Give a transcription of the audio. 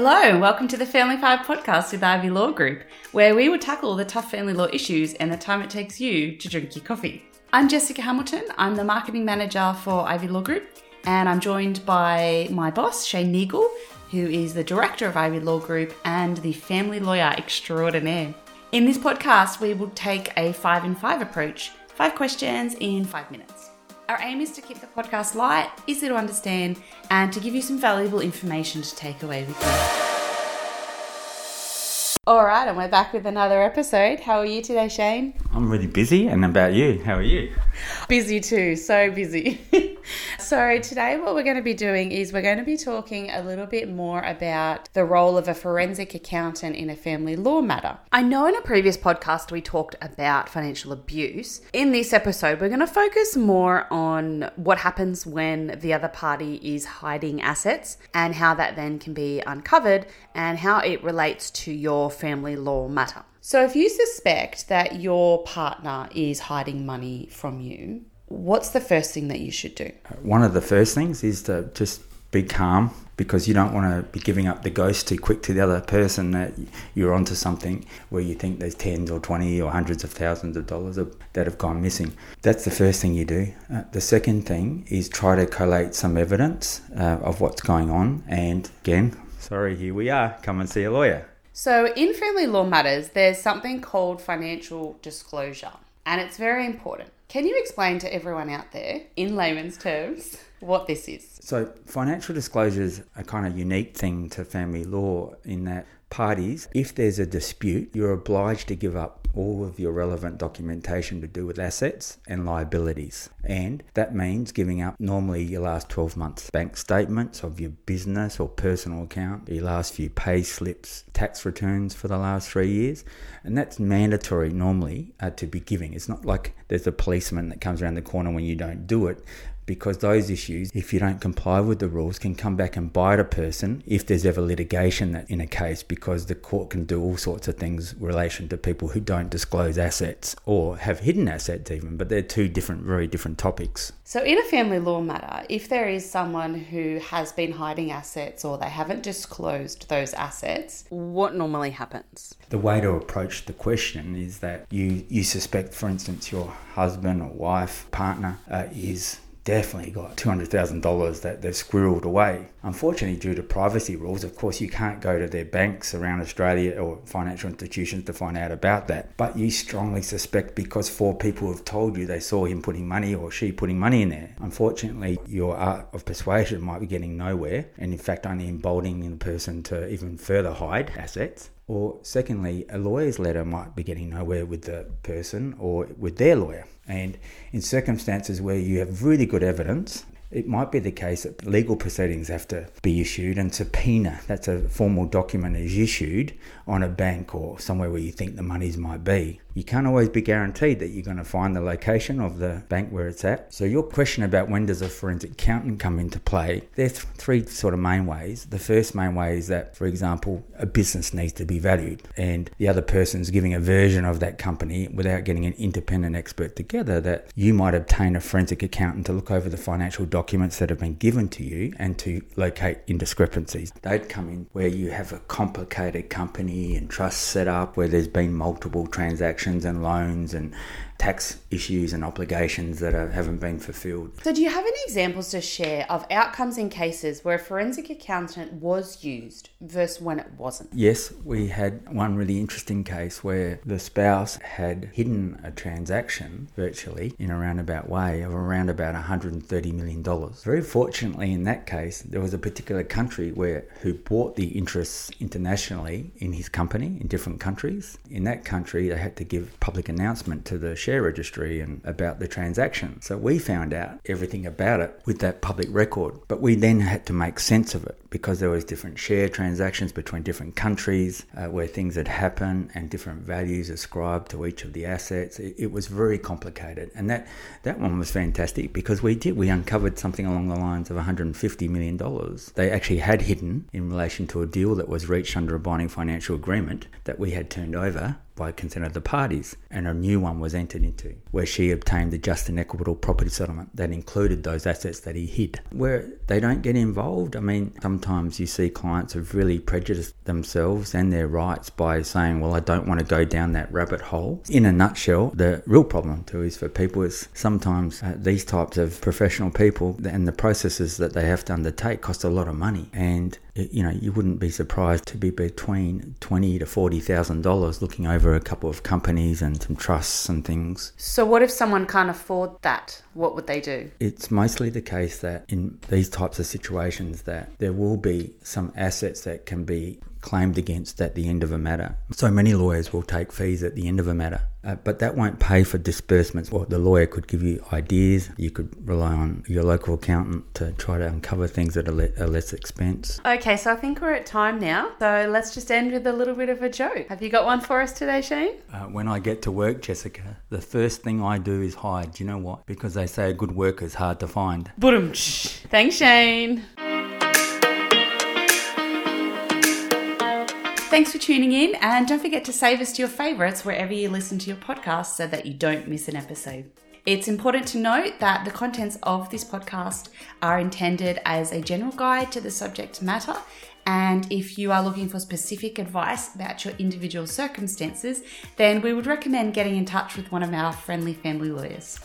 Hello, welcome to the Family Five podcast with Ivy Law Group, where we will tackle the tough family law issues and the time it takes you to drink your coffee. I'm Jessica Hamilton. I'm the marketing manager for Ivy Law Group, and I'm joined by my boss, Shane Neagle, who is the director of Ivy Law Group and the family lawyer extraordinaire. In this podcast, we will take a five in five approach five questions in five minutes. Our aim is to keep the podcast light, easy to understand, and to give you some valuable information to take away with you. All right, and we're back with another episode. How are you today, Shane? I'm really busy, and about you? How are you? Busy too, so busy. so, today, what we're going to be doing is we're going to be talking a little bit more about the role of a forensic accountant in a family law matter. I know in a previous podcast we talked about financial abuse. In this episode, we're going to focus more on what happens when the other party is hiding assets and how that then can be uncovered and how it relates to your family law matter. So, if you suspect that your partner is hiding money from you, what's the first thing that you should do? One of the first things is to just be calm because you don't want to be giving up the ghost too quick to the other person that you're onto something where you think there's tens or 20 or hundreds of thousands of dollars that have gone missing. That's the first thing you do. Uh, the second thing is try to collate some evidence uh, of what's going on. And again, sorry, here we are. Come and see a lawyer. So, in family law matters, there's something called financial disclosure, and it's very important. Can you explain to everyone out there, in layman's terms, what this is? So, financial disclosures are kind of unique thing to family law in that parties, if there's a dispute, you're obliged to give up all of your relevant documentation to do with assets and liabilities. And that means giving up normally your last 12 months bank statements of your business or personal account, your last few pay slips, tax returns for the last three years. And that's mandatory normally uh, to be giving. It's not like there's a policeman that comes around the corner when you don't do it because those issues, if you don't comply with the rules, can come back and bite a person if there's ever litigation in a case because the court can do all sorts of things in relation to people who don't disclose assets or have hidden assets even, but they're two different, very different topics. So, in a family law matter, if there is someone who has been hiding assets or they haven't disclosed those assets, what normally happens? The way to approach the question is that you, you suspect, for instance, your husband or wife, partner uh, is definitely got $200,000 that they've squirreled away. Unfortunately, due to privacy rules, of course, you can't go to their banks around Australia or financial institutions to find out about that. But you strongly suspect because four people have told you they saw him putting money or she putting money in there. Unfortunately, your art of persuasion might be getting nowhere and, in fact, only emboldening the person to even further hide assets. Or, secondly, a lawyer's letter might be getting nowhere with the person or with their lawyer. And in circumstances where you have really good evidence, it might be the case that legal proceedings have to be issued and subpoena, that's a formal document, is issued on a bank or somewhere where you think the monies might be. You can't always be guaranteed that you're going to find the location of the bank where it's at. So, your question about when does a forensic accountant come into play, there's three sort of main ways. The first main way is that, for example, a business needs to be valued, and the other person's giving a version of that company without getting an independent expert together, that you might obtain a forensic accountant to look over the financial documents that have been given to you and to locate indiscrepancies. They'd come in where you have a complicated company and trust set up, where there's been multiple transactions and loans and tax issues and obligations that are, haven't been fulfilled. So, do you have any examples to share of outcomes in cases where a forensic accountant was used versus when it wasn't? Yes, we had one really interesting case where the spouse had hidden a transaction virtually in a roundabout way of around about $130 million. Very fortunately, in that case, there was a particular country where who bought the interests internationally in his company in different countries. In that country, they had to give public announcement to the share registry and about the transaction. So we found out everything about it with that public record. But we then had to make sense of it because there was different share transactions between different countries uh, where things had happened and different values ascribed to each of the assets. It, it, was very complicated, and that that one was fantastic because we did we uncovered something along the lines of 150 million dollars. They actually had hidden in relation to a deal that was reached under a binding financial agreement that we had turned over by consent of the parties, and a new one was entered into where she obtained a just and equitable property settlement that included those assets that he hid. Where they don't get involved, I mean, sometimes you see clients have really prejudiced themselves and their rights by saying, well, I don't want to go down that rabbit hole. In a nutshell, the real problem too is for people is sometimes uh, these types of professional people and the processes that they have to undertake cost a lot of money and you know, you wouldn't be surprised to be between twenty to forty thousand dollars looking over a couple of companies and some trusts and things. So, what if someone can't afford that? What would they do? It's mostly the case that in these types of situations that there will be some assets that can be claimed against at the end of a matter. So many lawyers will take fees at the end of a matter, uh, but that won't pay for disbursements. Well, the lawyer could give you ideas. You could rely on your local accountant to try to uncover things at a, le- a less expense. Okay, so I think we're at time now. So let's just end with a little bit of a joke. Have you got one for us today, Shane? Uh, when I get to work, Jessica, the first thing I do is hide. Do you know what? Because they say a good worker is hard to find. Boom. Thanks, Shane. Thanks for tuning in, and don't forget to save us to your favourites wherever you listen to your podcast so that you don't miss an episode. It's important to note that the contents of this podcast are intended as a general guide to the subject matter, and if you are looking for specific advice about your individual circumstances, then we would recommend getting in touch with one of our friendly family lawyers.